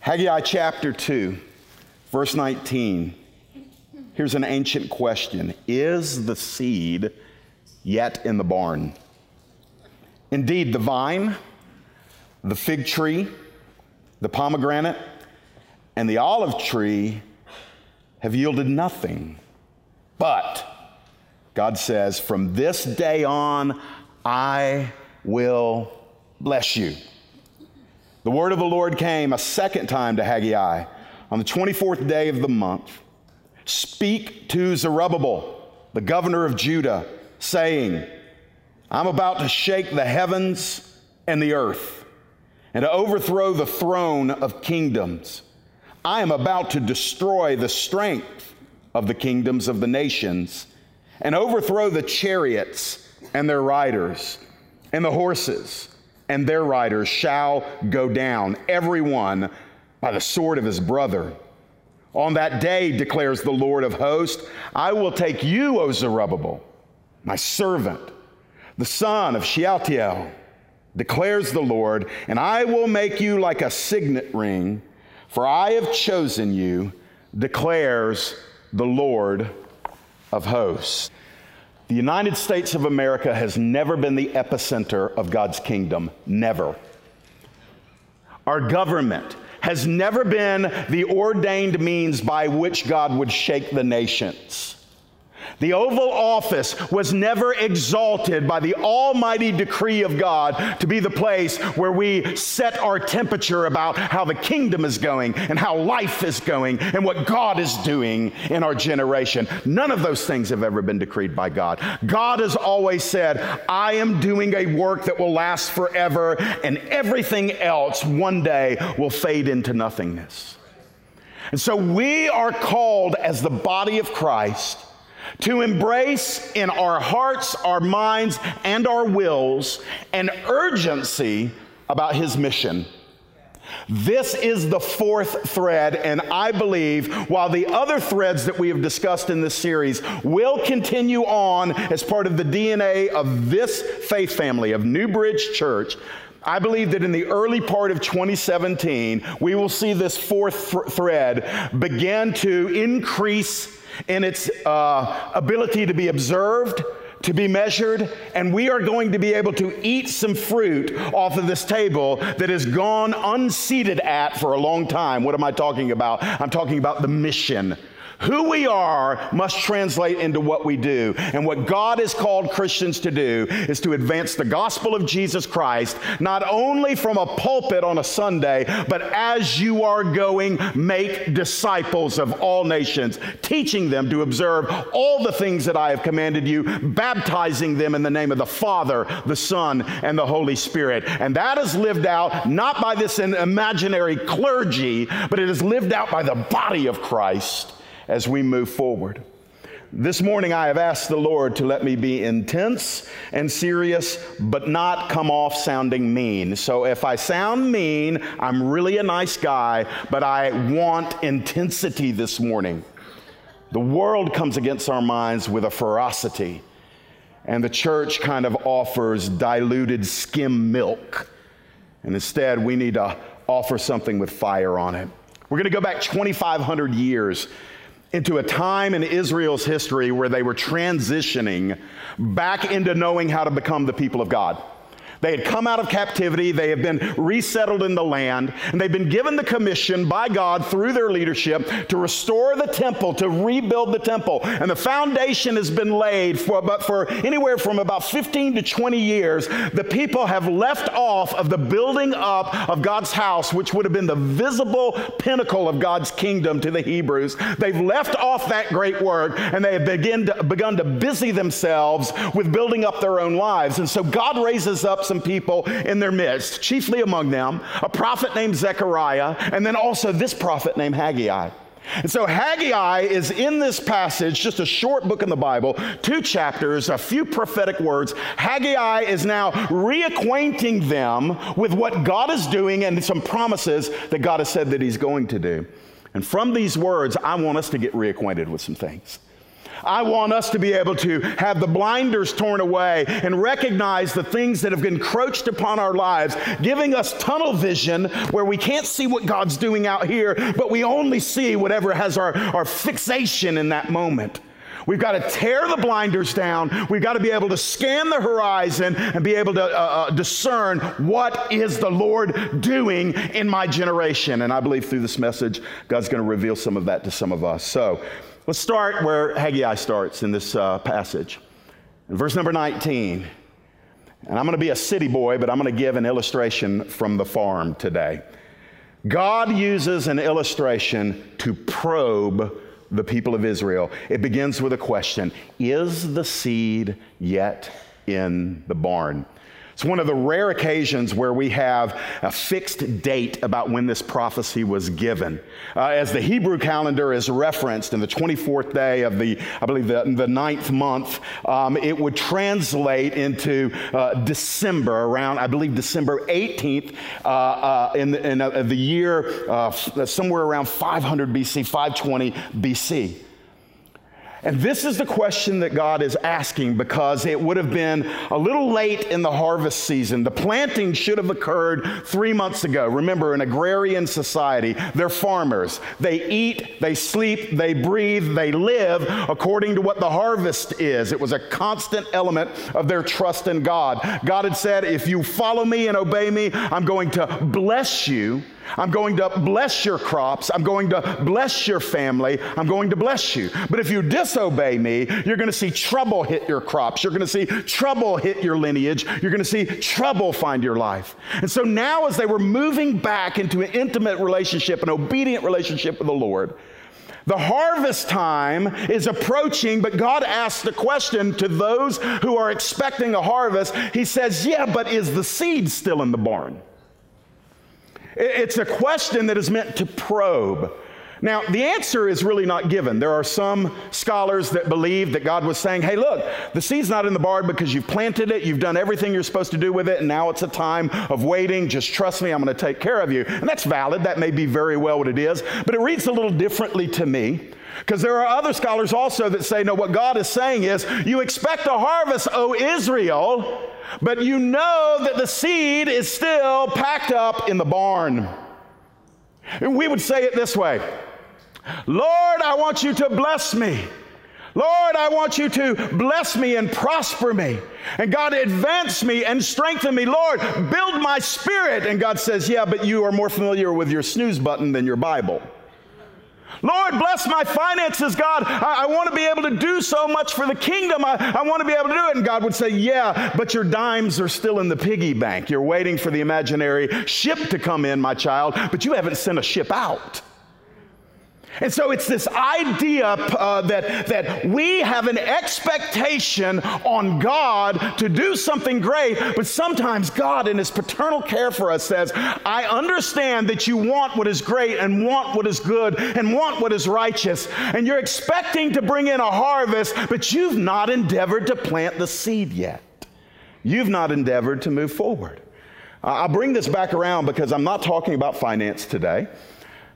Haggai chapter 2, verse 19. Here's an ancient question Is the seed yet in the barn? Indeed, the vine, the fig tree, the pomegranate, and the olive tree have yielded nothing. But God says, From this day on, I will bless you. The word of the Lord came a second time to Haggai on the 24th day of the month. Speak to Zerubbabel, the governor of Judah, saying, I'm about to shake the heavens and the earth and to overthrow the throne of kingdoms. I am about to destroy the strength of the kingdoms of the nations and overthrow the chariots and their riders, and the horses and their riders shall go down, every one by the sword of his brother. On that day, declares the Lord of hosts, I will take you, O Zerubbabel, my servant, the son of Shealtiel, declares the Lord, and I will make you like a signet ring, for I have chosen you, declares the Lord of hosts. The United States of America has never been the epicenter of God's kingdom. Never. Our government has never been the ordained means by which God would shake the nations. The Oval Office was never exalted by the almighty decree of God to be the place where we set our temperature about how the kingdom is going and how life is going and what God is doing in our generation. None of those things have ever been decreed by God. God has always said, I am doing a work that will last forever, and everything else one day will fade into nothingness. And so we are called as the body of Christ to embrace in our hearts, our minds, and our wills an urgency about his mission. This is the fourth thread, and I believe while the other threads that we have discussed in this series will continue on as part of the DNA of this faith family of New Bridge Church, I believe that in the early part of 2017, we will see this fourth th- thread begin to increase in its uh, ability to be observed, to be measured, and we are going to be able to eat some fruit off of this table that has gone unseated at for a long time. What am I talking about? I'm talking about the mission who we are must translate into what we do. And what God has called Christians to do is to advance the gospel of Jesus Christ, not only from a pulpit on a Sunday, but as you are going, make disciples of all nations, teaching them to observe all the things that I have commanded you, baptizing them in the name of the Father, the Son, and the Holy Spirit. And that is lived out not by this imaginary clergy, but it is lived out by the body of Christ as we move forward. This morning, I have asked the Lord to let me be intense and serious, but not come off sounding mean. So if I sound mean, I'm really a nice guy, but I want intensity this morning. The world comes against our minds with a ferocity, and the church kind of offers diluted skim milk. And instead, we need to offer something with fire on it. We're going to go back 2,500 years into a time in Israel's history where they were transitioning back into knowing how to become the people of God. They had come out of captivity, they have been resettled in the land, and they've been given the commission by God through their leadership to restore the temple, to rebuild the temple. And the foundation has been laid for but for anywhere from about 15 to 20 years, the people have left off of the building up of God's house, which would have been the visible pinnacle of God's kingdom to the Hebrews. They've left off that great work and they have begin to, begun to busy themselves with building up their own lives. And so God raises up some people in their midst, chiefly among them a prophet named Zechariah, and then also this prophet named Haggai. And so Haggai is in this passage, just a short book in the Bible, two chapters, a few prophetic words. Haggai is now reacquainting them with what God is doing and some promises that God has said that He's going to do. And from these words, I want us to get reacquainted with some things. I want us to be able to have the blinders torn away and recognize the things that have encroached upon our lives, giving us tunnel vision where we can't see what God's doing out here, but we only see whatever has our, our fixation in that moment. We've got to tear the blinders down. We've got to be able to scan the horizon and be able to uh, uh, discern what is the Lord doing in my generation. And I believe through this message, God's going to reveal some of that to some of us. So let's start where Haggai starts in this uh, passage. In verse number 19. And I'm going to be a city boy, but I'm going to give an illustration from the farm today. God uses an illustration to probe the people of Israel. It begins with a question Is the seed yet in the barn? It's one of the rare occasions where we have a fixed date about when this prophecy was given. Uh, as the Hebrew calendar is referenced in the 24th day of the, I believe, the, the ninth month, um, it would translate into uh, December, around, I believe, December 18th uh, uh, in, the, in uh, the year uh, somewhere around 500 BC, 520 BC. And this is the question that God is asking because it would have been a little late in the harvest season. The planting should have occurred three months ago. Remember, an agrarian society, they're farmers. They eat, they sleep, they breathe, they live according to what the harvest is. It was a constant element of their trust in God. God had said, If you follow me and obey me, I'm going to bless you. I'm going to bless your crops. I'm going to bless your family. I'm going to bless you. But if you disobey me, you're going to see trouble hit your crops. You're going to see trouble hit your lineage. You're going to see trouble find your life. And so now, as they were moving back into an intimate relationship, an obedient relationship with the Lord, the harvest time is approaching, but God asks the question to those who are expecting a harvest. He says, Yeah, but is the seed still in the barn? It's a question that is meant to probe. Now, the answer is really not given. There are some scholars that believe that God was saying, hey, look, the seed's not in the barn because you've planted it, you've done everything you're supposed to do with it, and now it's a time of waiting. Just trust me, I'm going to take care of you. And that's valid. That may be very well what it is, but it reads a little differently to me. Because there are other scholars also that say, no, what God is saying is, you expect a harvest, O Israel, but you know that the seed is still packed up in the barn. And we would say it this way Lord, I want you to bless me. Lord, I want you to bless me and prosper me. And God, advance me and strengthen me. Lord, build my spirit. And God says, Yeah, but you are more familiar with your snooze button than your Bible. Lord, bless my finances, God. I, I want to be able to do so much for the kingdom. I, I want to be able to do it. And God would say, Yeah, but your dimes are still in the piggy bank. You're waiting for the imaginary ship to come in, my child, but you haven't sent a ship out. And so it's this idea uh, that, that we have an expectation on God to do something great, but sometimes God, in His paternal care for us, says, I understand that you want what is great and want what is good and want what is righteous, and you're expecting to bring in a harvest, but you've not endeavored to plant the seed yet. You've not endeavored to move forward. I'll bring this back around because I'm not talking about finance today.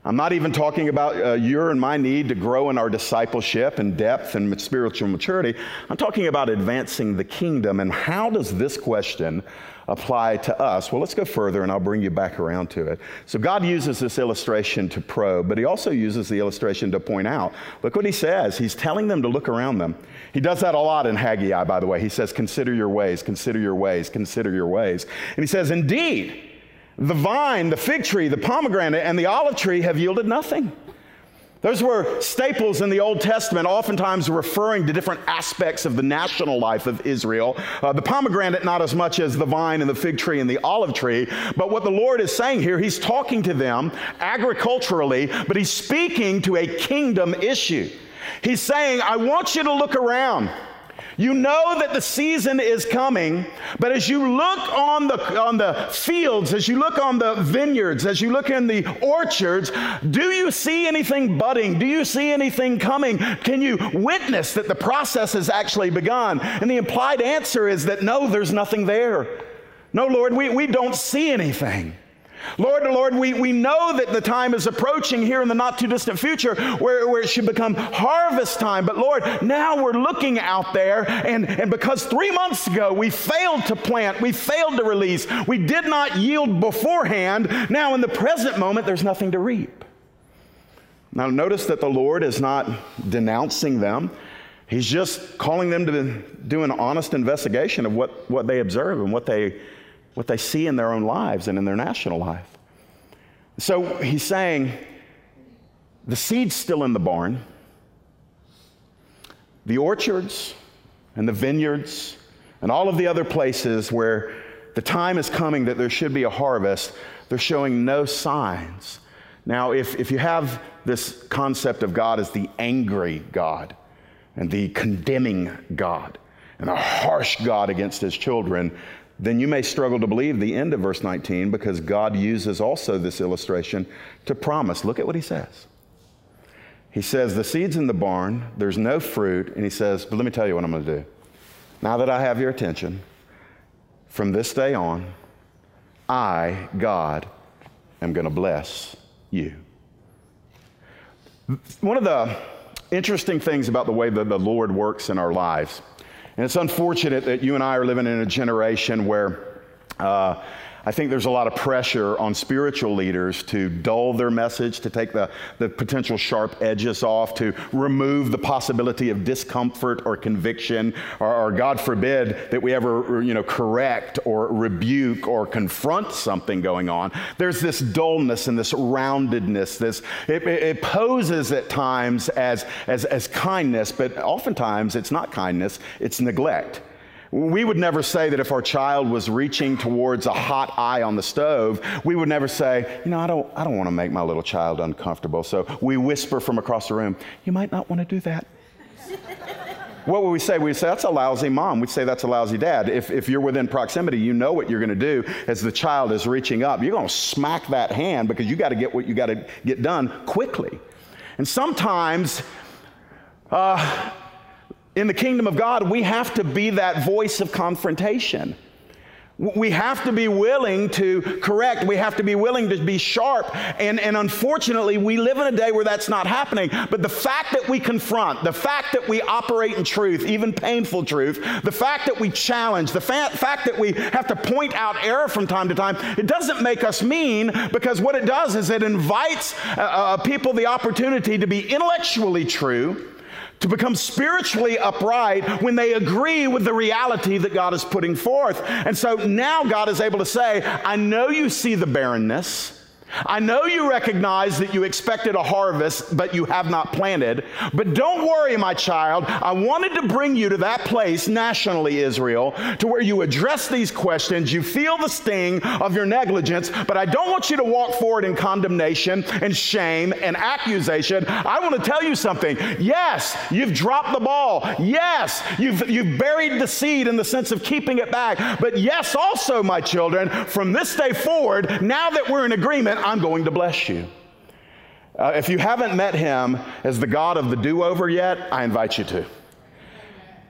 I'm not even talking about uh, your and my need to grow in our discipleship and depth and spiritual maturity. I'm talking about advancing the kingdom. And how does this question apply to us? Well, let's go further and I'll bring you back around to it. So, God uses this illustration to probe, but He also uses the illustration to point out. Look what He says. He's telling them to look around them. He does that a lot in Haggai, by the way. He says, Consider your ways, consider your ways, consider your ways. And He says, Indeed, the vine, the fig tree, the pomegranate, and the olive tree have yielded nothing. Those were staples in the Old Testament, oftentimes referring to different aspects of the national life of Israel. Uh, the pomegranate, not as much as the vine and the fig tree and the olive tree, but what the Lord is saying here, He's talking to them agriculturally, but He's speaking to a kingdom issue. He's saying, I want you to look around. You know that the season is coming, but as you look on the, on the fields, as you look on the vineyards, as you look in the orchards, do you see anything budding? Do you see anything coming? Can you witness that the process has actually begun? And the implied answer is that no, there's nothing there. No, Lord, we, we don't see anything. Lord, Lord, we, we know that the time is approaching here in the not too distant future where, where it should become harvest time. But Lord, now we're looking out there, and, and because three months ago we failed to plant, we failed to release, we did not yield beforehand, now in the present moment there's nothing to reap. Now, notice that the Lord is not denouncing them. He's just calling them to do an honest investigation of what, what they observe and what they, what they see in their own lives and in their national life. So he's saying the seed's still in the barn, the orchards and the vineyards and all of the other places where the time is coming that there should be a harvest, they're showing no signs. Now, if, if you have this concept of God as the angry God and the condemning God and a harsh God against his children, then you may struggle to believe the end of verse 19 because God uses also this illustration to promise. Look at what he says. He says, The seed's in the barn, there's no fruit, and he says, But let me tell you what I'm going to do. Now that I have your attention, from this day on, I, God, am going to bless you. One of the interesting things about the way that the Lord works in our lives, and it's unfortunate that you and I are living in a generation where uh, I think there's a lot of pressure on spiritual leaders to dull their message, to take the, the potential sharp edges off, to remove the possibility of discomfort or conviction, or, or, God forbid that we ever you know, correct or rebuke or confront something going on. There's this dullness and this roundedness. This, it, it poses at times as, as, as kindness, but oftentimes it's not kindness, it's neglect. We would never say that if our child was reaching towards a hot eye on the stove, we would never say, you know, I don't, I don't want to make my little child uncomfortable. So we whisper from across the room, you might not want to do that. what would we say? We'd say, that's a lousy mom. We'd say, that's a lousy dad. If, if you're within proximity, you know what you're going to do as the child is reaching up. You're going to smack that hand because you got to get what you got to get done quickly. And sometimes, uh, in the kingdom of God, we have to be that voice of confrontation. We have to be willing to correct. We have to be willing to be sharp. And, and unfortunately, we live in a day where that's not happening. But the fact that we confront, the fact that we operate in truth, even painful truth, the fact that we challenge, the fa- fact that we have to point out error from time to time, it doesn't make us mean because what it does is it invites uh, uh, people the opportunity to be intellectually true to become spiritually upright when they agree with the reality that God is putting forth. And so now God is able to say, I know you see the barrenness. I know you recognize that you expected a harvest, but you have not planted. But don't worry, my child. I wanted to bring you to that place nationally, Israel, to where you address these questions. You feel the sting of your negligence, but I don't want you to walk forward in condemnation and shame and accusation. I want to tell you something. Yes, you've dropped the ball. Yes, you've, you've buried the seed in the sense of keeping it back. But yes, also, my children, from this day forward, now that we're in agreement, I'm going to bless you. Uh, if you haven't met him as the God of the do over yet, I invite you to.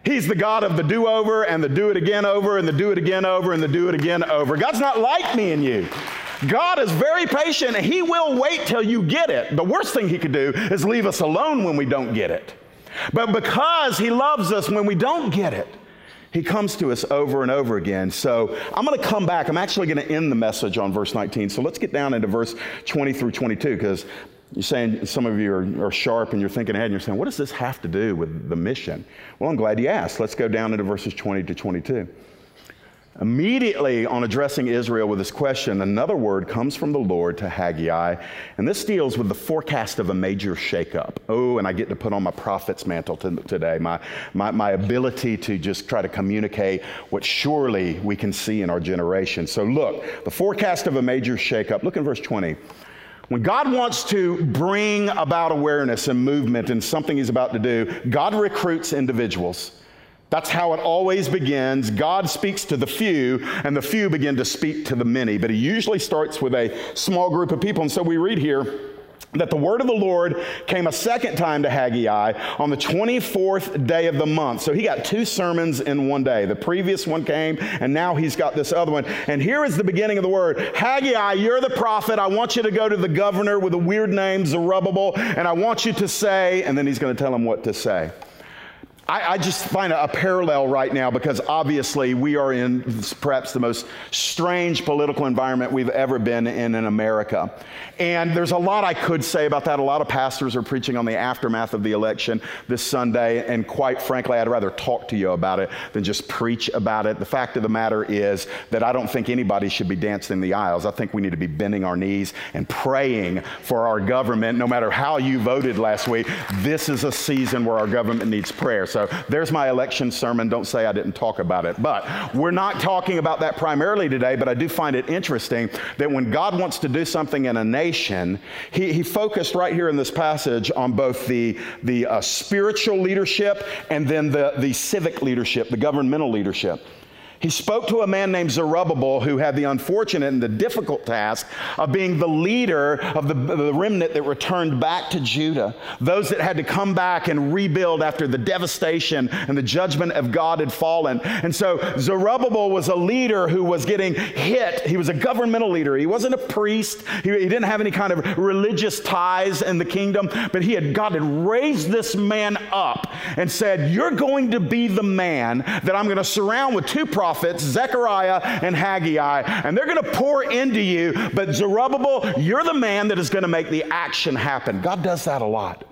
He's the God of the do over and the do it again over and the do it again over and the do it again over. God's not like me and you. God is very patient and He will wait till you get it. The worst thing He could do is leave us alone when we don't get it. But because He loves us when we don't get it, he comes to us over and over again. So I'm going to come back. I'm actually going to end the message on verse 19. So let's get down into verse 20 through 22 because you're saying some of you are, are, sharp and you're thinking ahead and you're saying, what does this have to do with the mission? Well, I'm glad you asked. Let's go down into verses 20 to 22. Immediately on addressing Israel with this question, another word comes from the Lord to Haggai, and this deals with the forecast of a major shakeup. Oh, and I get to put on my prophet's mantle today, my, my, my ability to just try to communicate what surely we can see in our generation. So, look, the forecast of a major shakeup. Look in verse 20. When God wants to bring about awareness and movement in something He's about to do, God recruits individuals. That's how it always begins. God speaks to the few, and the few begin to speak to the many. But he usually starts with a small group of people. And so we read here that the word of the Lord came a second time to Haggai on the 24th day of the month. So he got two sermons in one day. The previous one came, and now he's got this other one. And here is the beginning of the word Haggai, you're the prophet. I want you to go to the governor with a weird name, Zerubbabel, and I want you to say, and then he's going to tell him what to say. I, I, just find a, a, parallel right now because obviously we are in perhaps the most strange political environment we've ever been in in America. And there's a lot I could say about that. A lot of pastors are preaching on the aftermath of the election this Sunday. And quite frankly, I'd rather talk to you about it than just preach about it. The fact of the matter is that I don't think anybody should be dancing the aisles. I think we need to be bending our knees and praying for our government, no matter how you voted last week. This is a season where our government needs prayer. So there's my election sermon. Don't say I didn't talk about it. But we're not talking about that primarily today, but I do find it interesting that when God wants to do something in a nation, he, he focused right here in this passage on both the, the uh, spiritual leadership and then the, the civic leadership, the governmental leadership. He spoke to a man named Zerubbabel who had the unfortunate and the difficult task of being the leader of the, the, remnant that returned back to Judah, those that had to come back and rebuild after the devastation and the judgment of God had fallen. And so Zerubbabel was a leader who was getting hit. He was a governmental leader. He wasn't a priest. He, he didn't have any kind of religious ties in the kingdom, but he had God had raised this man up and said, "You're going to be the man that I'm going to surround with two prophets prophets, Zechariah and Haggai, and they're going to pour into you. But Zerubbabel, you're the man that is going to make the action happen. God does that a lot.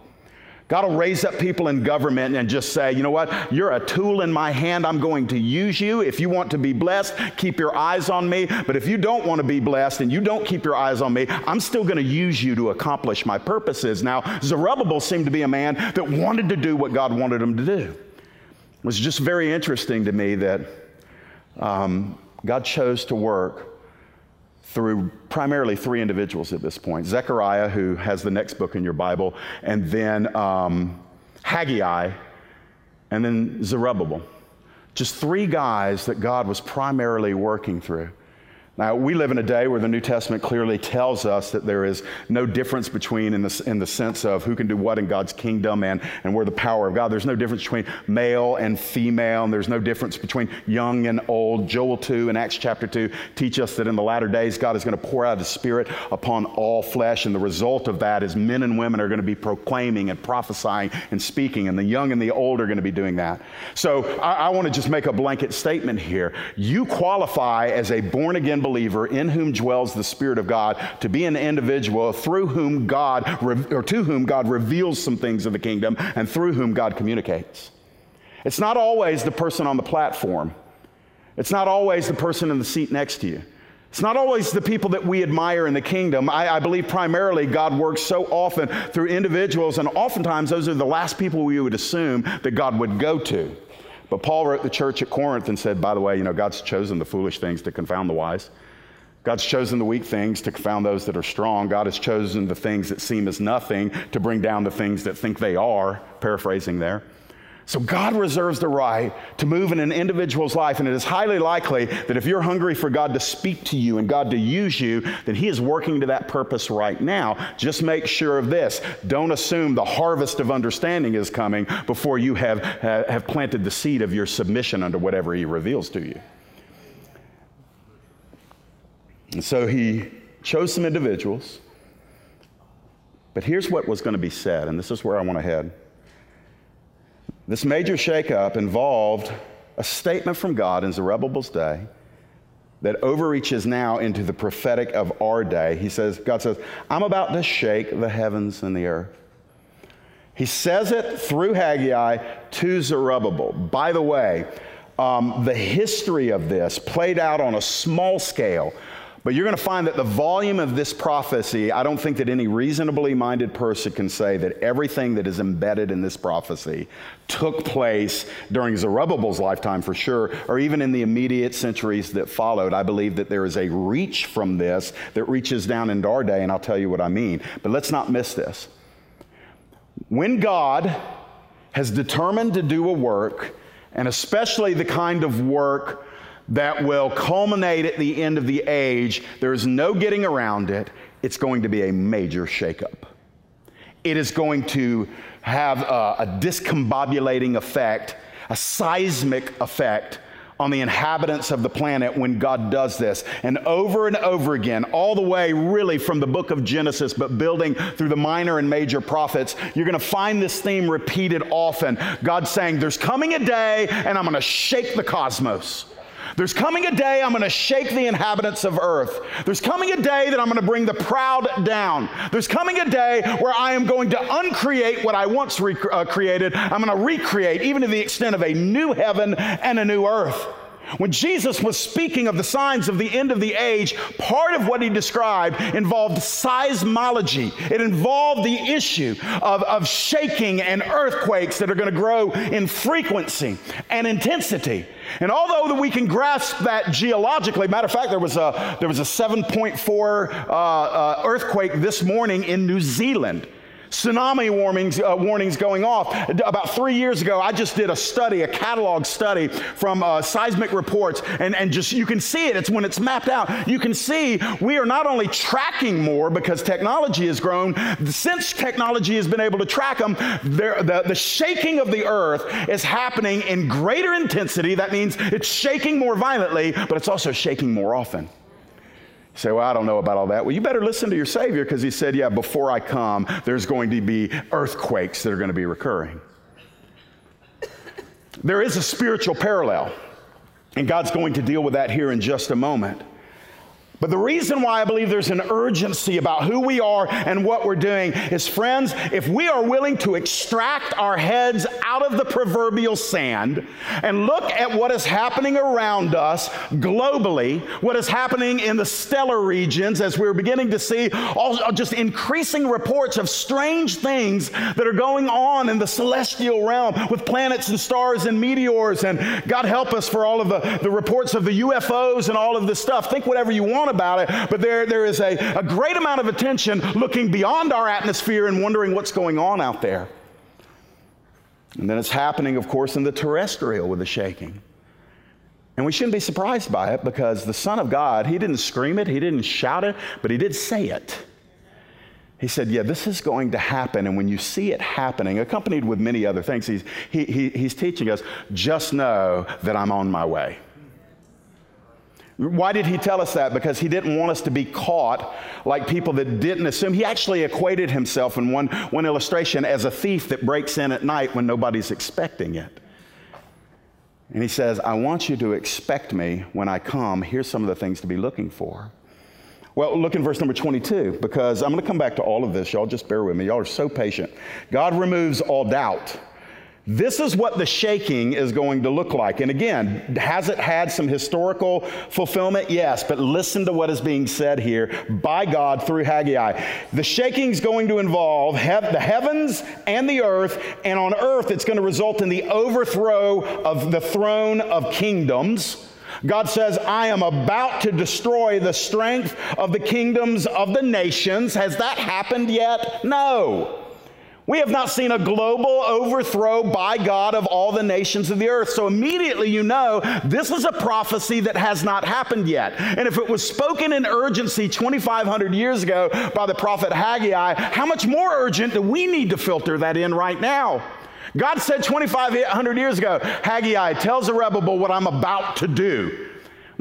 God will raise up people in government and just say, you know what, you're a tool in my hand. I'm going to use you. If you want to be blessed, keep your eyes on me. But if you don't want to be blessed and you don't keep your eyes on me, I'm still going to use you to accomplish my purposes. Now, Zerubbabel seemed to be a man that wanted to do what God wanted him to do. It was just very interesting to me that um, God chose to work through primarily three individuals at this point Zechariah, who has the next book in your Bible, and then um, Haggai, and then Zerubbabel. Just three guys that God was primarily working through. Now, we live in a day where the New Testament clearly tells us that there is no difference between, in the, in the sense of who can do what in God's kingdom and, and where the power of God. There's no difference between male and female, and there's no difference between young and old. Joel 2 and Acts chapter 2 teach us that in the latter days, God is going to pour out His Spirit upon all flesh, and the result of that is men and women are going to be proclaiming and prophesying and speaking, and the young and the old are going to be doing that. So I, I want to just make a blanket statement here. You qualify as a born again believer in whom dwells the Spirit of God to be an individual through whom God, or to whom God reveals some things of the kingdom and through whom God communicates. It's not always the person on the platform. It's not always the person in the seat next to you. It's not always the people that we admire in the kingdom. I, I, believe primarily God works so often through individuals, and oftentimes those are the last people we would assume that God would go to. But Paul wrote the church at Corinth and said, by the way, you know, God's chosen the foolish things to confound the wise. God's chosen the weak things to confound those that are strong. God has chosen the things that seem as nothing to bring down the things that think they are, paraphrasing there. So God reserves the right to move in an individual's life, and it is highly likely that if you're hungry for God to speak to you and God to use you, then He is working to that purpose right now. Just make sure of this. Don't assume the harvest of understanding is coming before you have, have planted the seed of your submission unto whatever He reveals to you. And so He chose some individuals. But here's what was going to be said, and this is where I want to head. This major shakeup involved a statement from God in Zerubbabel's day that overreaches now into the prophetic of our day. He says, God says, I'm about to shake the heavens and the earth. He says it through Haggai to Zerubbabel. By the way, um, the history of this played out on a small scale but you're going to find that the volume of this prophecy, I don't think that any reasonably minded person can say that everything that is embedded in this prophecy took place during Zerubbabel's lifetime for sure, or even in the immediate centuries that followed. I believe that there is a reach from this that reaches down into our day, and I'll tell you what I mean. But let's not miss this. When God has determined to do a work, and especially the kind of work that will culminate at the end of the age. There's no getting around it. It's going to be a major shakeup. it is going to have a, a discombobulating effect, a seismic effect on the inhabitants of the planet when God does this. And over and over again, all the way really from the book of Genesis, but building through the minor and major prophets, you're going to find this theme repeated often. God saying, There's coming a day, and I'm going to shake the cosmos. There's coming a day I'm going to shake the inhabitants of earth. There's coming a day that I'm going to bring the proud down. There's coming a day where I am going to uncreate what I once rec- uh, created. I'm going to recreate, even to the extent of a new heaven and a new earth. When Jesus was speaking of the signs of the end of the age, part of what he described involved seismology. It involved the issue of, of shaking and earthquakes that are going to grow in frequency and intensity. And although we can grasp that geologically, matter of fact, there was a, there was a 7.4 uh, uh, earthquake this morning in New Zealand tsunami warnings, uh, warnings going off. About three years ago, I just did a study, a catalog study from uh, seismic reports, and, and just you can see it. It's when it's mapped out. You can see we are not only tracking more because technology has grown, since technology has been able to track them, the, the shaking of the earth is happening in greater intensity. That means it's shaking more violently, but it's also shaking more often say, well, I don't know about all that. Well, you better listen to your Savior because he said, yeah, before I come, there's going to be earthquakes that are going to be recurring. There is a spiritual parallel, and God's going to deal with that here in just a moment. But the reason why I believe there's an urgency about who we are and what we're doing is, friends, if we are willing to extract our heads out of the proverbial sand and look at what is happening around us globally, what is happening in the stellar regions, as we're beginning to see all, uh, just increasing reports of strange things that are going on in the celestial realm with planets and stars and meteors. And God help us for all of the, the reports of the UFOs and all of this stuff. Think whatever you want about it, but there, there is a, a great amount of attention looking beyond our atmosphere and wondering what's going on out there. And then it's happening, of course, in the terrestrial with the shaking. And we shouldn't be surprised by it because the Son of God, He didn't scream it, He didn't shout it, but He did say it. He said, Yeah, this is going to happen. And when you see it happening, accompanied with many other things, he's, he, he, he's teaching us just know that I'm on my way. Why did he tell us that? Because he didn't want us to be caught like people that didn't assume. He actually equated himself in one, one illustration as a thief that breaks in at night when nobody's expecting it. And he says, I want you to expect me when I come. Here's some of the things to be looking for. Well, look in verse number 22, because I'm going to come back to all of this. Y'all just bear with me. Y'all are so patient. God removes all doubt. This is what the shaking is going to look like. And again, has it had some historical fulfillment? Yes, but listen to what is being said here by God through Haggai. The shaking is going to involve the heavens and the earth, and on earth, it's going to result in the overthrow of the throne of kingdoms. God says, I am about to destroy the strength of the kingdoms of the nations. Has that happened yet? No. We have not seen a global overthrow by God of all the nations of the earth. So immediately you know this is a prophecy that has not happened yet. And if it was spoken in urgency 2,500 years ago by the prophet Haggai, how much more urgent do we need to filter that in right now? God said 2,500 years ago, Haggai, tells Zerubbabel what I'm about to do.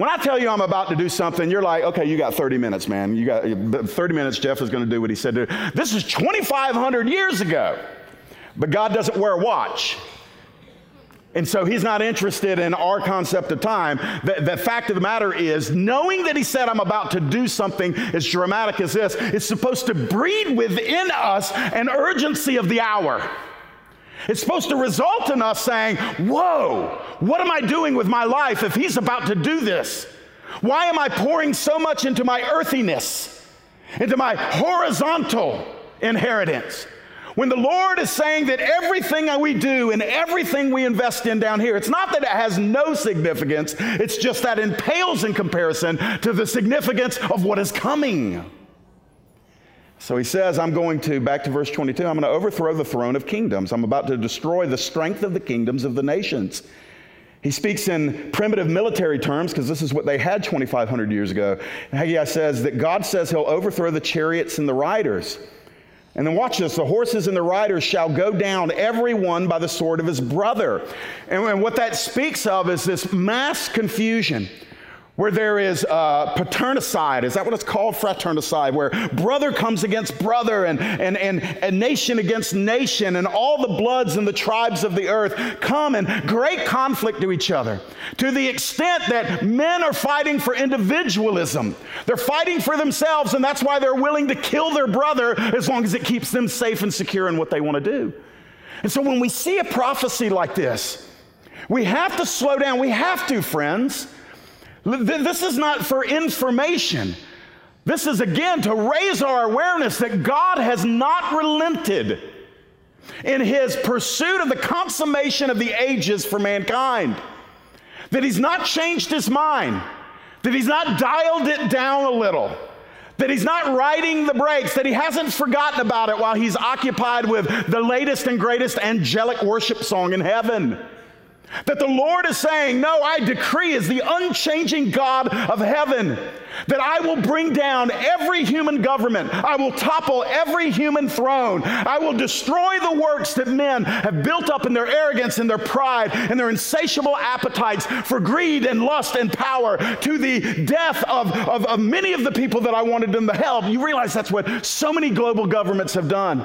When I tell you I'm about to do something, you're like, okay, you got 30 minutes, man. You got 30 minutes, Jeff is going to do what he said to do. This is 2,500 years ago. But God doesn't wear a watch. And so he's not interested in our concept of time. The, the, fact of the matter is, knowing that he said, I'm about to do something as dramatic as this, is supposed to breed within us an urgency of the hour. It's supposed to result in us saying, Whoa, what am I doing with my life if he's about to do this? Why am I pouring so much into my earthiness, into my horizontal inheritance? When the Lord is saying that everything that we do and everything we invest in down here, it's not that it has no significance, it's just that it pales in comparison to the significance of what is coming. So he says, I'm going to, back to verse 22, I'm going to overthrow the throne of kingdoms. I'm about to destroy the strength of the kingdoms of the nations. He speaks in primitive military terms because this is what they had 2,500 years ago. Haggai says that God says he'll overthrow the chariots and the riders. And then watch this the horses and the riders shall go down, every one by the sword of his brother. And what that speaks of is this mass confusion where there is uh, paternicide, is that what it's called? Fraternicide, where brother comes against brother and, and, and, and nation against nation, and all the bloods and the tribes of the earth come in great conflict to each other, to the extent that men are fighting for individualism. They're fighting for themselves, and that's why they're willing to kill their brother as long as it keeps them safe and secure in what they want to do. And so when we see a prophecy like this, we have to slow down. We have to, friends. This is not for information. This is again to raise our awareness that God has not relented in his pursuit of the consummation of the ages for mankind. That he's not changed his mind, that he's not dialed it down a little, that he's not riding the brakes, that he hasn't forgotten about it while he's occupied with the latest and greatest angelic worship song in heaven. That the Lord is saying, No, I decree as the unchanging God of heaven that I will bring down every human government. I will topple every human throne. I will destroy the works that men have built up in their arrogance and their pride and their insatiable appetites for greed and lust and power to the death of, of, of many of the people that I wanted them to help. You realize that's what so many global governments have done.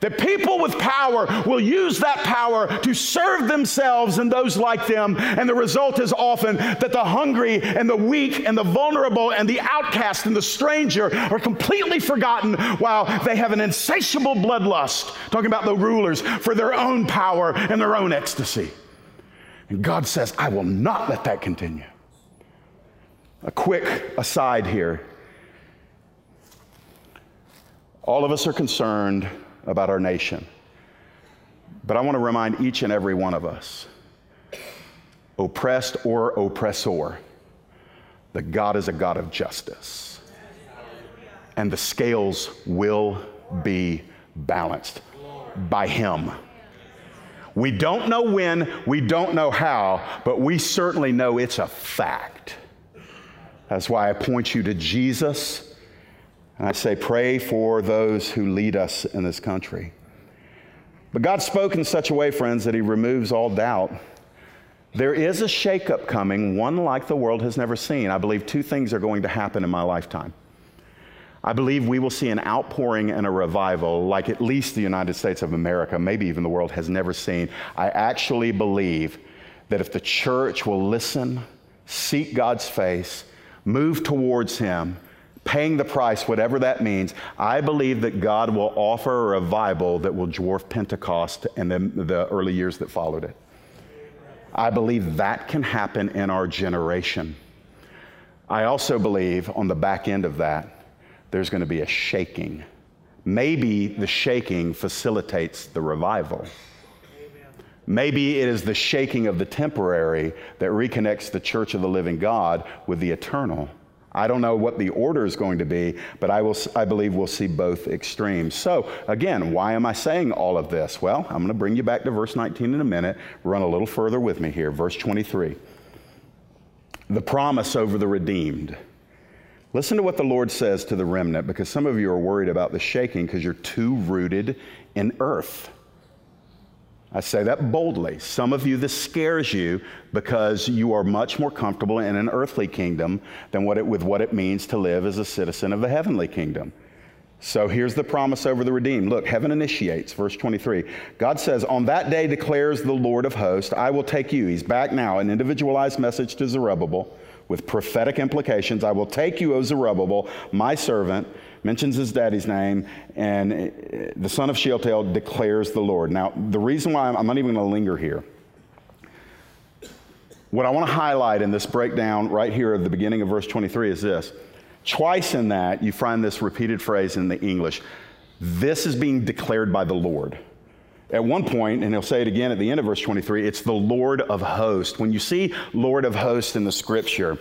That people with power will use that power to serve themselves and those like them. And the result is often that the hungry and the weak and the vulnerable and the outcast and the stranger are completely forgotten while they have an insatiable bloodlust, talking about the rulers, for their own power and their own ecstasy. And God says, I will not let that continue. A quick aside here. All of us are concerned about our nation. But I want to remind each and every one of us, oppressed or oppressor, that God is a God of justice. And the scales will be balanced by Him. We don't know when, we don't know how, but we certainly know it's a fact. That's why I point you to Jesus and I say, pray for those who lead us in this country. But God spoke in such a way, friends, that He removes all doubt. There is a shakeup coming, one like the world has never seen. I believe two things are going to happen in my lifetime. I believe we will see an outpouring and a revival like at least the United States of America, maybe even the world, has never seen. I actually believe that if the church will listen, seek God's face, move towards Him, paying the price, whatever that means, I believe that God will offer a revival that will dwarf Pentecost and the, the early years that followed it. I believe that can happen in our generation. I also believe on the back end of that, there's going to be a shaking. Maybe the shaking facilitates the revival. Maybe it is the shaking of the temporary that reconnects the church of the living God with the eternal. I don't know what the order is going to be, but I, will, I believe we'll see both extremes. So, again, why am I saying all of this? Well, I'm going to bring you back to verse 19 in a minute. Run a little further with me here. Verse 23. The promise over the redeemed. Listen to what the Lord says to the remnant because some of you are worried about the shaking because you're too rooted in earth. I say that boldly. Some of you, this scares you because you are much more comfortable in an earthly kingdom than what it, with what it means to live as a citizen of the heavenly kingdom. So here's the promise over the redeemed. Look, heaven initiates, verse 23. God says, On that day declares the Lord of hosts, I will take you. He's back now, an individualized message to Zerubbabel with prophetic implications. I will take you, O Zerubbabel, my servant mentions his daddy's name, and uh, the son of Shealtiel declares the Lord. Now, the reason why I'm, I'm not even going to linger here, what I want to highlight in this breakdown right here at the beginning of verse 23 is this. Twice in that, you find this repeated phrase in the English this is being declared by the Lord. At one point, and he'll say it again at the end of verse 23, it's the Lord of hosts. When you see Lord of hosts in the scripture,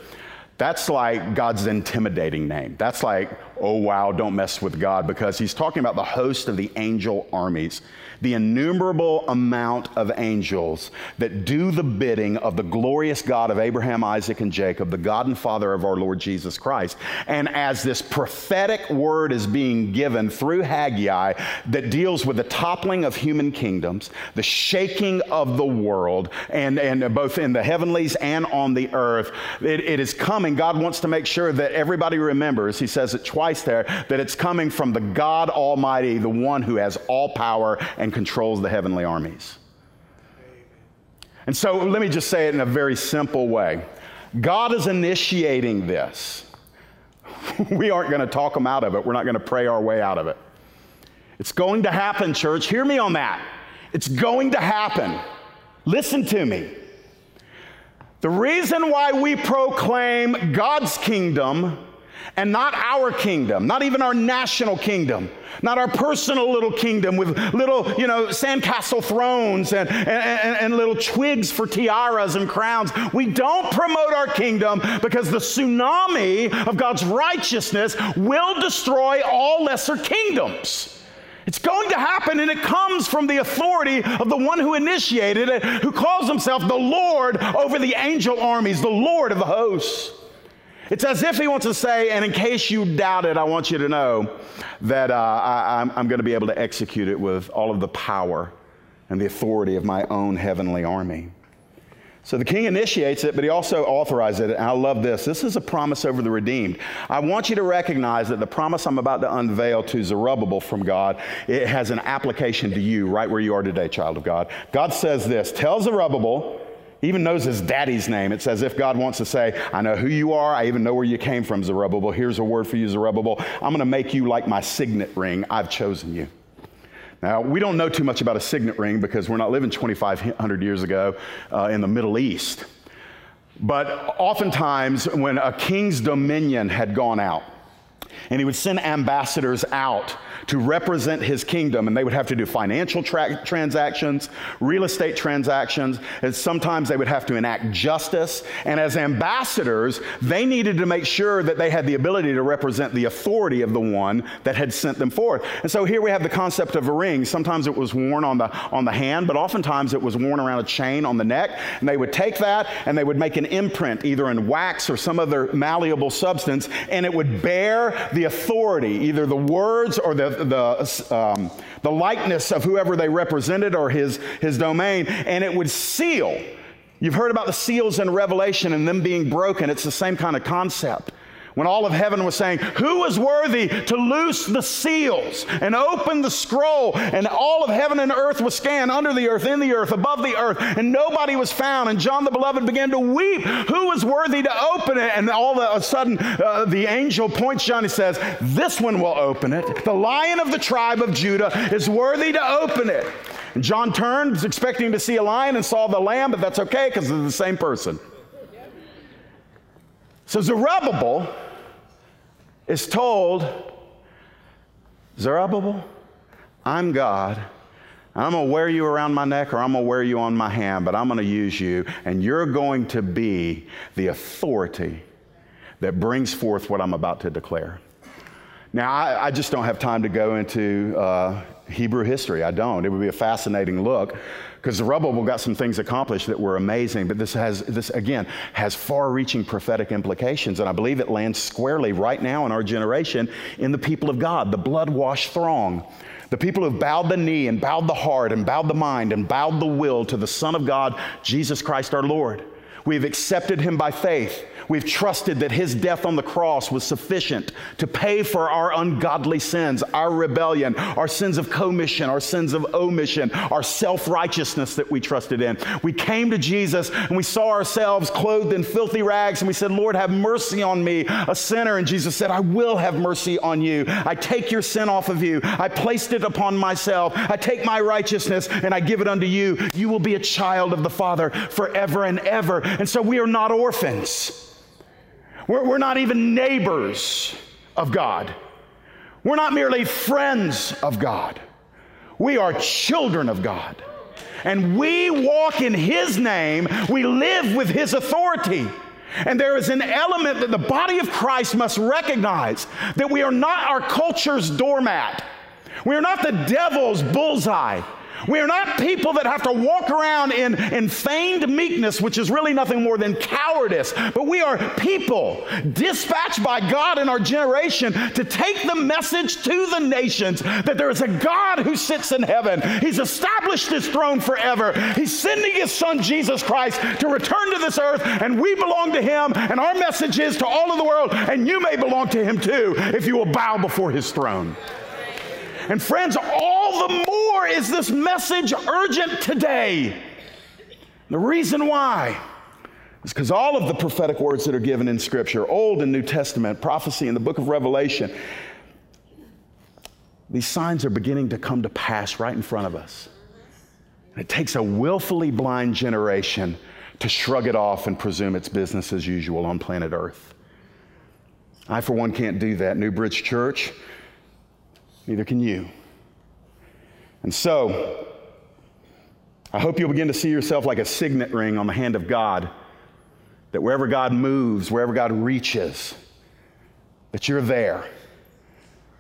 that's like God's intimidating name. That's like oh wow, don't mess with God, because he's talking about the host of the angel armies, the innumerable amount of angels that do the bidding of the glorious God of Abraham, Isaac, and Jacob, the God and Father of our Lord Jesus Christ. And as this prophetic word is being given through Haggai that deals with the toppling of human kingdoms, the shaking of the world, and, and both in the heavenlies and on the earth, it, it is coming. God wants to make sure that everybody remembers, he says it twice there, that it's coming from the God Almighty, the one who has all power and controls the heavenly armies. And so let me just say it in a very simple way God is initiating this. we aren't going to talk them out of it, we're not going to pray our way out of it. It's going to happen, church. Hear me on that. It's going to happen. Listen to me. The reason why we proclaim God's kingdom and not our kingdom, not even our national kingdom, not our personal little kingdom with little, you know, sandcastle thrones and, and, and, little twigs for tiaras and crowns. We don't promote our kingdom because the tsunami of God's righteousness will destroy all lesser kingdoms. It's going to happen, and it comes from the authority of the one who initiated it, who calls himself the Lord over the angel armies, the Lord of the hosts. It's as if he wants to say, and in case you doubt it, I want you to know that uh, I, am going to be able to execute it with all of the power and the authority of my own heavenly army. So the king initiates it, but he also authorizes it. And I love this. This is a promise over the redeemed. I want you to recognize that the promise I'm about to unveil to Zerubbabel from God, it has an application to you right where you are today, child of God. God says this Tell Zerubbabel, even knows his daddy's name. It's as if God wants to say, I know who you are. I even know where you came from, Zerubbabel. Here's a word for you, Zerubbabel. I'm going to make you like my signet ring. I've chosen you. Now, we don't know too much about a signet ring because we're not living 2,500 years ago uh, in the Middle East. But oftentimes, when a king's dominion had gone out, and he would send ambassadors out to represent his kingdom, and they would have to do financial tra- transactions, real estate transactions, and sometimes they would have to enact justice. And as ambassadors, they needed to make sure that they had the ability to represent the authority of the one that had sent them forth. And so here we have the concept of a ring. Sometimes it was worn on the, on the hand, but oftentimes it was worn around a chain on the neck. And they would take that and they would make an imprint, either in wax or some other malleable substance, and it would bear the authority, either the words or the, the, um, the likeness of whoever they represented or his, his domain, and it would seal. You've heard about the seals in Revelation and them being broken. It's the same kind of concept when all of heaven was saying, Who is worthy to loose the seals and open the scroll? And all of heaven and earth was scanned under the earth, in the earth, above the earth, and nobody was found. And John the Beloved began to weep. Who is worthy to open it? And all of a sudden, uh, the angel points John and says, This one will open it. The lion of the tribe of Judah is worthy to open it. And John turned, expecting to see a lion, and saw the lamb, but that's okay because they're the same person. So Zerubbabel is told, Zerubbabel, I'm God. I'm going to wear you around my neck or I'm going to wear you on my hand, but I'm going to use you, and you're going to be the authority that brings forth what I'm about to declare. Now, I, I just don't have time to go into uh, Hebrew history. I don't. It would be a fascinating look because the Zerubbabel got some things accomplished that were amazing, but this has, this again, has far reaching prophetic implications. And I believe it lands squarely right now in our generation in the people of God, the blood washed throng. The people who have bowed the knee and bowed the heart and bowed the mind and bowed the will to the Son of God, Jesus Christ our Lord. We have accepted him by faith. We've trusted that his death on the cross was sufficient to pay for our ungodly sins, our rebellion, our sins of commission, our sins of omission, our self righteousness that we trusted in. We came to Jesus and we saw ourselves clothed in filthy rags and we said, Lord, have mercy on me, a sinner. And Jesus said, I will have mercy on you. I take your sin off of you. I placed it upon myself. I take my righteousness and I give it unto you. You will be a child of the Father forever and ever. And so we are not orphans. We're, we're not even neighbors of God. We're not merely friends of God. We are children of God. And we walk in His name, we live with His authority. And there is an element that the body of Christ must recognize that we are not our culture's doormat. We are not the devil's bullseye. We are not people that have to walk around in, in feigned meekness, which is really nothing more than cowardice. But we are people dispatched by God in our generation to take the message to the nations that there is a God who sits in heaven. He's established his throne forever. He's sending his son Jesus Christ to return to this earth, and we belong to him. And our message is to all of the world, and you may belong to him too if you will bow before his throne. And friends, all the more is this message urgent today. The reason why is because all of the prophetic words that are given in Scripture, Old and New Testament, prophecy in the book of Revelation, these signs are beginning to come to pass right in front of us. And it takes a willfully blind generation to shrug it off and presume it's business as usual on planet Earth. I, for one, can't do that. New Bridge Church, Neither can you. And so, I hope you'll begin to see yourself like a signet ring on the hand of God, that wherever God moves, wherever God reaches, that you're there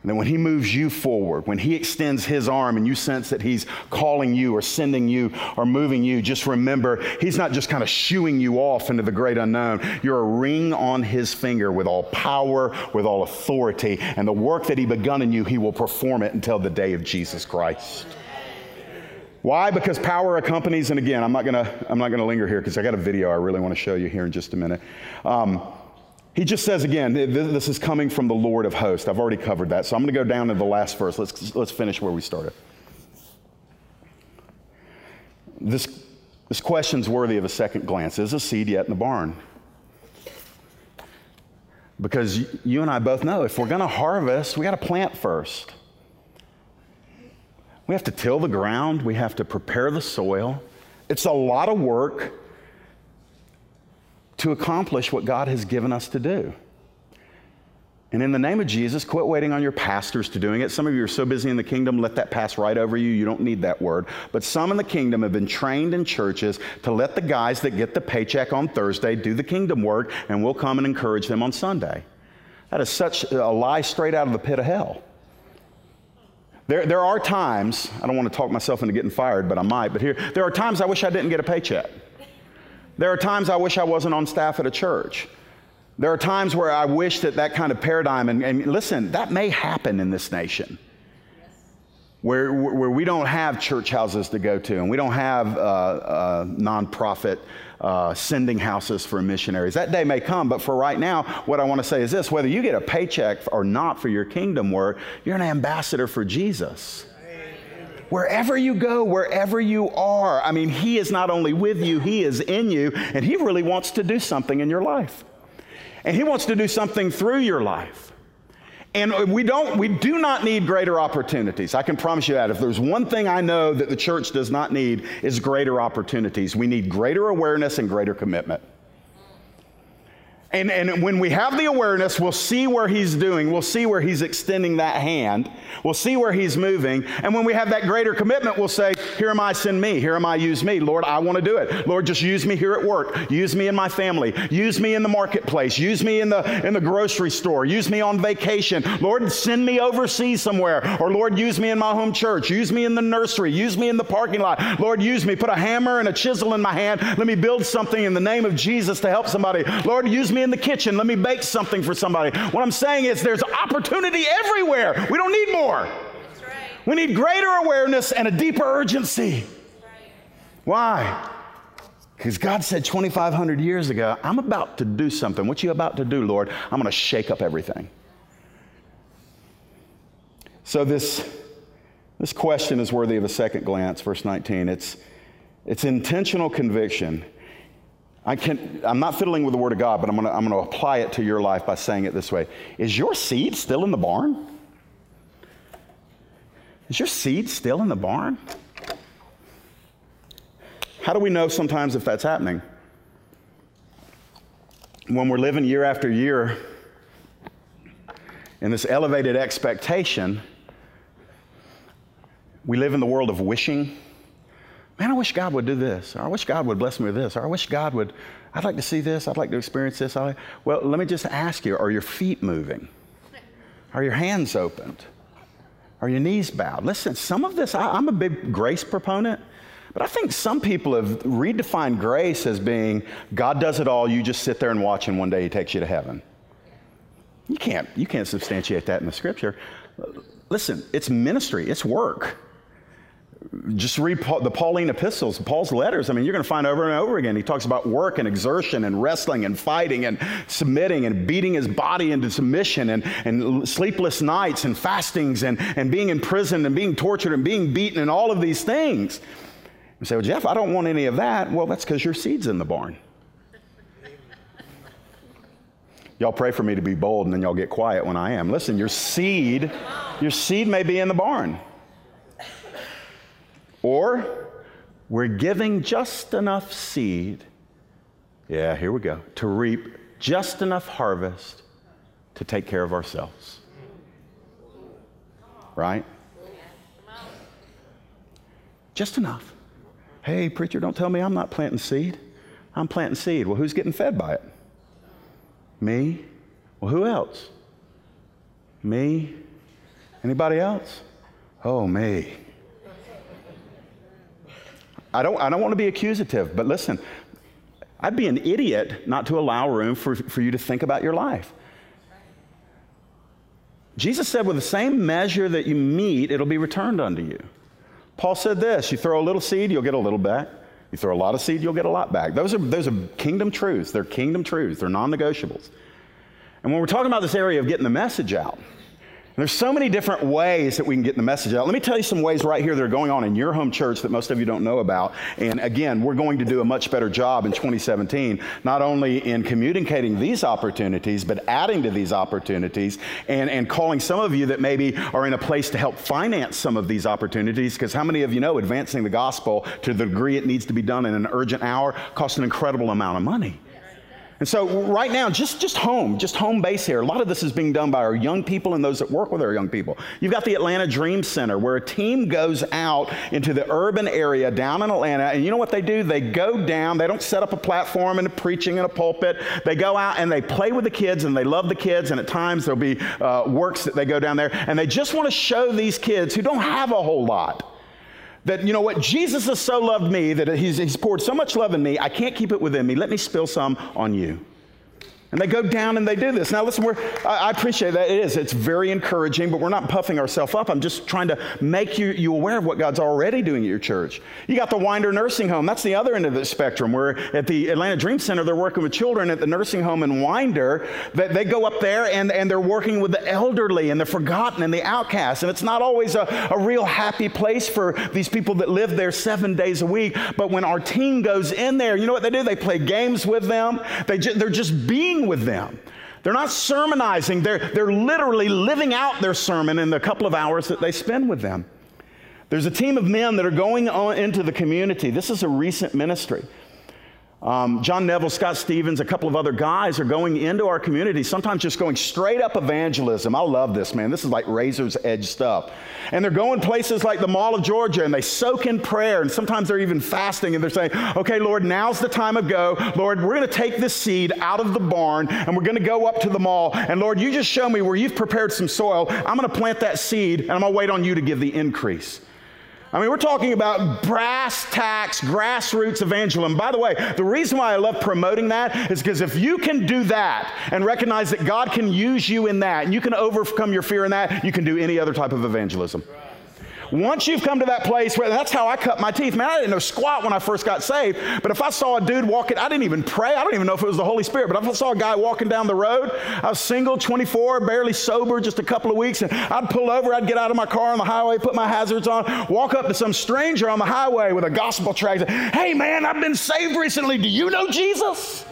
and then when he moves you forward, when he extends his arm and you sense that he's calling you or sending you or moving you, just remember he's not just kind of shooing you off into the great unknown. You're a ring on his finger with all power, with all authority, and the work that he begun in you, he will perform it until the day of Jesus Christ. Why? Because power accompanies, and again, I'm not gonna, I'm not gonna linger here because I got a video I really want to show you here in just a minute. Um, he just says again, this is coming from the Lord of hosts. I've already covered that. So I'm going to go down to the last verse. Let's, let's finish where we started. This, this question's worthy of a second glance. Is a seed yet in the barn? Because you and I both know if we're going to harvest, we got to plant first. We have to till the ground, we have to prepare the soil. It's a lot of work to accomplish what God has given us to do. And in the name of Jesus, quit waiting on your pastors to doing it. Some of you are so busy in the kingdom, let that pass right over you. You don't need that word. But some in the kingdom have been trained in churches to let the guys that get the paycheck on Thursday do the kingdom work, and we'll come and encourage them on Sunday. That is such a lie straight out of the pit of hell. There, there are times, I don't want to talk myself into getting fired, but I might, but here, there are times I wish I didn't get a paycheck. There are times I wish I wasn't on staff at a church. There are times where I wish that that kind of paradigm, and, and listen, that may happen in this nation. Where, where we don't have church houses to go to and we don't have uh, uh, nonprofit uh, sending houses for missionaries. That day may come, but for right now, what I want to say is this whether you get a paycheck or not for your kingdom work, you're an ambassador for Jesus. Wherever you go, wherever you are, I mean, He is not only with you, He is in you, and He really wants to do something in your life. And He wants to do something through your life. And we don't, we do not need greater opportunities. I can promise you that. If there's one thing I know that the church does not need is greater opportunities. We need greater awareness and greater commitment. And, and when we have the awareness, we'll see where he's doing. We'll see where he's extending that hand. We'll see where he's moving. And when we have that greater commitment, we'll say, Here am I, send me. Here am I, use me. Lord, I want to do it. Lord, just use me here at work. Use me in my family. Use me in the marketplace. Use me in the, in the grocery store. Use me on vacation. Lord, send me overseas somewhere. Or Lord, use me in my home church. Use me in the nursery. Use me in the parking lot. Lord, use me. Put a hammer and a chisel in my hand. Let me build something in the name of Jesus to help somebody. Lord, use me me in the kitchen. Let me bake something for somebody. What I'm saying is there's opportunity everywhere. We don't need more. Right. We need greater awareness and a deeper urgency. Right. Why? Because God said 2,500 years ago, I'm about to do something. What you about to do, Lord? I'm going to shake up everything. So this, this question is worthy of a second glance, verse 19. It's, it's intentional conviction I can, I'm not fiddling with the Word of God, but I'm going to apply it to your life by saying it this way Is your seed still in the barn? Is your seed still in the barn? How do we know sometimes if that's happening? When we're living year after year in this elevated expectation, we live in the world of wishing Man, I wish God would do this. Or I wish God would bless me with this. Or I wish God would, I'd like to see this. I'd like to experience this. Like, well, let me just ask you are your feet moving? Are your hands opened? Are your knees bowed? Listen, some of this, I, I'm a big grace proponent, but I think some people have redefined grace as being God does it all, you just sit there and watch, and one day He takes you to heaven. You can't, you can't substantiate that in the scripture. Listen, it's ministry, it's work. Just read Paul, the Pauline epistles, Paul's letters. I mean, you're going to find over and over again. He talks about work and exertion and wrestling and fighting and submitting and beating his body into submission and, and sleepless nights and fastings and, and being in prison and being tortured and being beaten and all of these things. You say, well, Jeff, I don't want any of that. Well, that's because your seed's in the barn. Y'all pray for me to be bold and then y'all get quiet when I am. Listen, your seed, your seed may be in the barn. Or we're giving just enough seed, yeah, here we go, to reap just enough harvest to take care of ourselves. Right? Just enough. Hey, preacher, don't tell me I'm not planting seed. I'm planting seed. Well, who's getting fed by it? Me? Well, who else? Me? Anybody else? Oh, me. I don't, I don't want to be accusative, but listen, I'd be an idiot not to allow room for, for you to think about your life. Jesus said, with the same measure that you mete, it'll be returned unto you. Paul said this you throw a little seed, you'll get a little back. You throw a lot of seed, you'll get a lot back. Those are, those are kingdom truths. They're kingdom truths, they're non negotiables. And when we're talking about this area of getting the message out, there's so many different ways that we can get the message out. Let me tell you some ways right here that are going on in your home church that most of you don't know about. And again, we're going to do a much better job in 2017, not only in communicating these opportunities, but adding to these opportunities and, and calling some of you that maybe are in a place to help finance some of these opportunities. Because how many of you know advancing the gospel to the degree it needs to be done in an urgent hour costs an incredible amount of money? And so right now, just, just home, just home base here. A lot of this is being done by our young people and those that work with our young people. You've got the Atlanta Dream Center where a team goes out into the urban area down in Atlanta. And you know what they do? They go down, they don't set up a platform and a preaching in a pulpit. They go out and they play with the kids and they love the kids. And at times there'll be uh, works that they go down there and they just want to show these kids who don't have a whole lot that, you know what, Jesus has so loved me that he's, he's poured so much love in me, I can't keep it within me. Let me spill some on you. And they go down and they do this. Now, listen, we're, I, I appreciate that. It is. It's very encouraging, but we're not puffing ourselves up. I'm just trying to make you, you aware of what God's already doing at your church. You got the Winder Nursing Home. That's the other end of the spectrum, where at the Atlanta Dream Center, they're working with children at the nursing home in Winder. That they go up there and, and they're working with the elderly and the forgotten and the outcasts. And it's not always a, a real happy place for these people that live there seven days a week. But when our team goes in there, you know what they do? They play games with them. They ju- they're just being with them. They're not sermonizing, they're, they're literally living out their sermon in the couple of hours that they spend with them. There's a team of men that are going on into the community. This is a recent ministry. Um, John Neville, Scott Stevens, a couple of other guys are going into our community, sometimes just going straight up evangelism. I love this, man. This is like razor's edge stuff. And they're going places like the Mall of Georgia and they soak in prayer. And sometimes they're even fasting and they're saying, okay, Lord, now's the time of go. Lord, we're going to take this seed out of the barn and we're going to go up to the mall. And Lord, you just show me where you've prepared some soil. I'm going to plant that seed and I'm going to wait on you to give the increase. I mean, we're talking about brass tacks, grassroots evangelism. By the way, the reason why I love promoting that is because if you can do that and recognize that God can use you in that and you can overcome your fear in that, you can do any other type of evangelism. Once you've come to that place where that's how I cut my teeth. Man, I didn't know squat when I first got saved, but if I saw a dude walking, I didn't even pray. I don't even know if it was the Holy Spirit, but if I saw a guy walking down the road, I was single, 24, barely sober, just a couple of weeks, and I'd pull over, I'd get out of my car on the highway, put my hazards on, walk up to some stranger on the highway with a gospel tract. Hey, man, I've been saved recently. Do you know Jesus?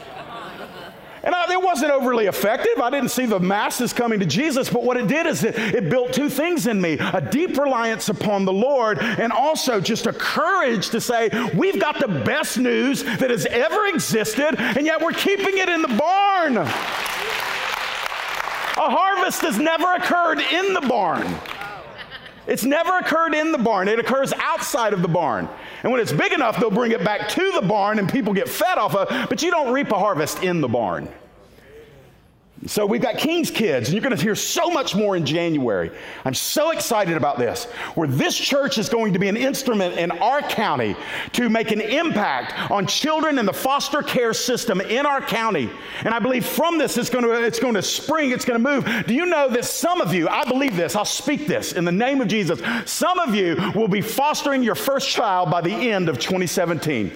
And I, it wasn't overly effective. I didn't see the masses coming to Jesus, but what it did is it, it built two things in me a deep reliance upon the Lord, and also just a courage to say, We've got the best news that has ever existed, and yet we're keeping it in the barn. A harvest has never occurred in the barn. It's never occurred in the barn, it occurs outside of the barn. And when it's big enough, they'll bring it back to the barn and people get fed off of, it, but you don't reap a harvest in the barn. So we've got King's Kids, and you're going to hear so much more in January. I'm so excited about this, where this church is going to be an instrument in our county to make an impact on children in the foster care system in our county. And I believe from this, it's going to, it's going to spring, it's going to move. Do you know that some of you, I believe this, I'll speak this in the name of Jesus, some of you will be fostering your first child by the end of 2017.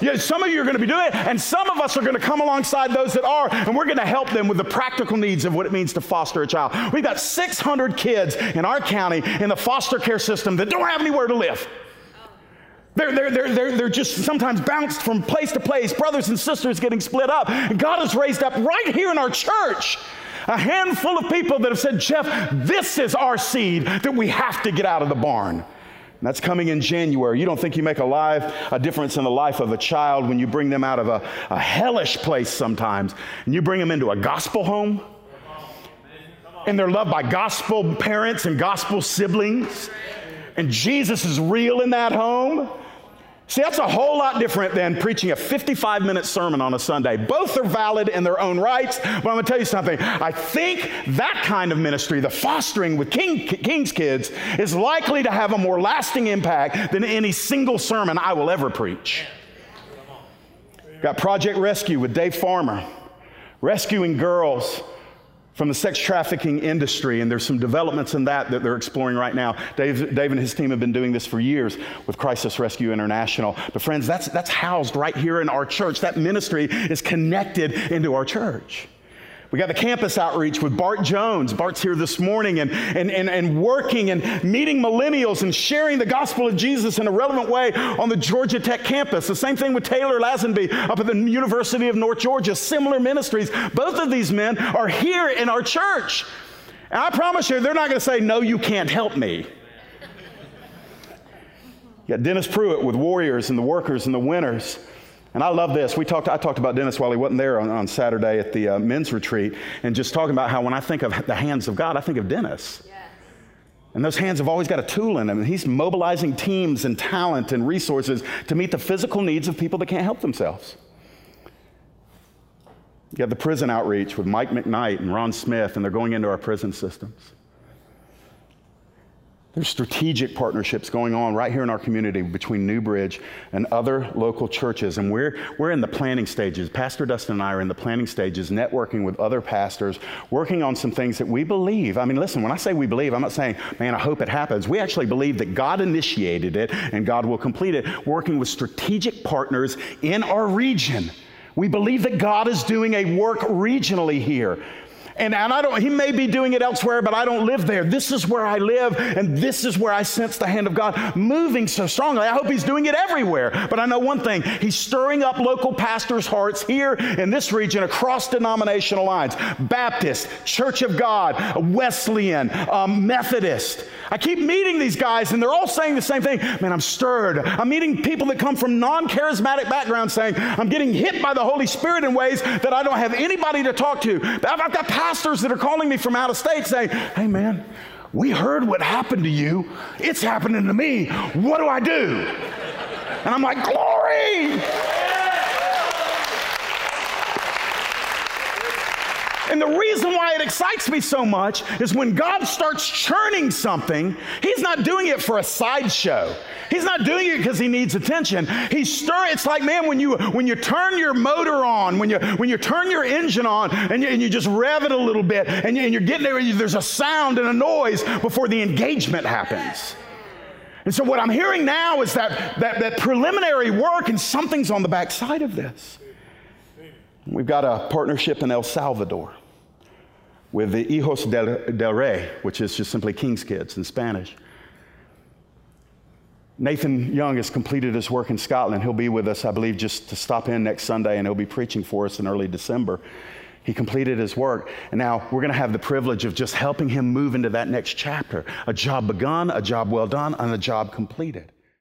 Yeah, some of you are going to be doing it, and some of us are going to come alongside those that are, and we're going to help them with the practical needs of what it means to foster a child. We've got 600 kids in our county in the foster care system that don't have anywhere to live. They're, they're, they're, they're, they're just sometimes bounced from place to place, brothers and sisters getting split up. God has raised up right here in our church a handful of people that have said, Jeff, this is our seed that we have to get out of the barn. And that's coming in January. You don't think you make a life, a difference in the life of a child when you bring them out of a, a hellish place sometimes and you bring them into a gospel home? And they're loved by gospel parents and gospel siblings. And Jesus is real in that home. See, that's a whole lot different than preaching a 55 minute sermon on a Sunday. Both are valid in their own rights, but I'm going to tell you something. I think that kind of ministry, the fostering with King, King's kids, is likely to have a more lasting impact than any single sermon I will ever preach. Got Project Rescue with Dave Farmer, rescuing girls from the sex trafficking industry, and there's some developments in that that they're exploring right now. Dave, Dave and his team have been doing this for years with Crisis Rescue International. But, friends, that's, that's housed right here in our church. That ministry is connected into our church. We got the campus outreach with Bart Jones. Bart's here this morning and, and, and, and working and meeting millennials and sharing the gospel of Jesus in a relevant way on the Georgia Tech campus. The same thing with Taylor Lazenby up at the University of North Georgia. Similar ministries. Both of these men are here in our church. And I promise you, they're not going to say, No, you can't help me. You got Dennis Pruitt with Warriors and the Workers and the Winners. And I love this. We talked, I talked about Dennis while he wasn't there on, on Saturday at the uh, men's retreat, and just talking about how when I think of the hands of God, I think of Dennis. Yes. And those hands have always got a tool in them. And he's mobilizing teams and talent and resources to meet the physical needs of people that can't help themselves. You have the prison outreach with Mike McKnight and Ron Smith, and they're going into our prison systems. There's strategic partnerships going on right here in our community between Newbridge and other local churches. And we're, we're in the planning stages. Pastor Dustin and I are in the planning stages, networking with other pastors, working on some things that we believe. I mean, listen, when I say we believe, I'm not saying, man, I hope it happens. We actually believe that God initiated it and God will complete it, working with strategic partners in our region. We believe that God is doing a work regionally here. And, and I don't, he may be doing it elsewhere, but I don't live there. This is where I live, and this is where I sense the hand of God moving so strongly. I hope he's doing it everywhere. But I know one thing he's stirring up local pastors' hearts here in this region across denominational lines Baptist, Church of God, Wesleyan, um, Methodist. I keep meeting these guys, and they're all saying the same thing. Man, I'm stirred. I'm meeting people that come from non charismatic backgrounds saying, I'm getting hit by the Holy Spirit in ways that I don't have anybody to talk to. I've got pastors that are calling me from out of state saying, Hey, man, we heard what happened to you. It's happening to me. What do I do? And I'm like, Glory! And the reason why it excites me so much is when God starts churning something, He's not doing it for a sideshow. He's not doing it because He needs attention. He's stirring. It's like, man, when you when you turn your motor on, when you when you turn your engine on, and you, and you just rev it a little bit, and, you, and you're getting there. There's a sound and a noise before the engagement happens. And so what I'm hearing now is that, that, that preliminary work, and something's on the backside of this. We've got a partnership in El Salvador with the Hijos del, del Rey, which is just simply King's Kids in Spanish. Nathan Young has completed his work in Scotland. He'll be with us, I believe, just to stop in next Sunday, and he'll be preaching for us in early December. He completed his work, and now we're going to have the privilege of just helping him move into that next chapter a job begun, a job well done, and a job completed.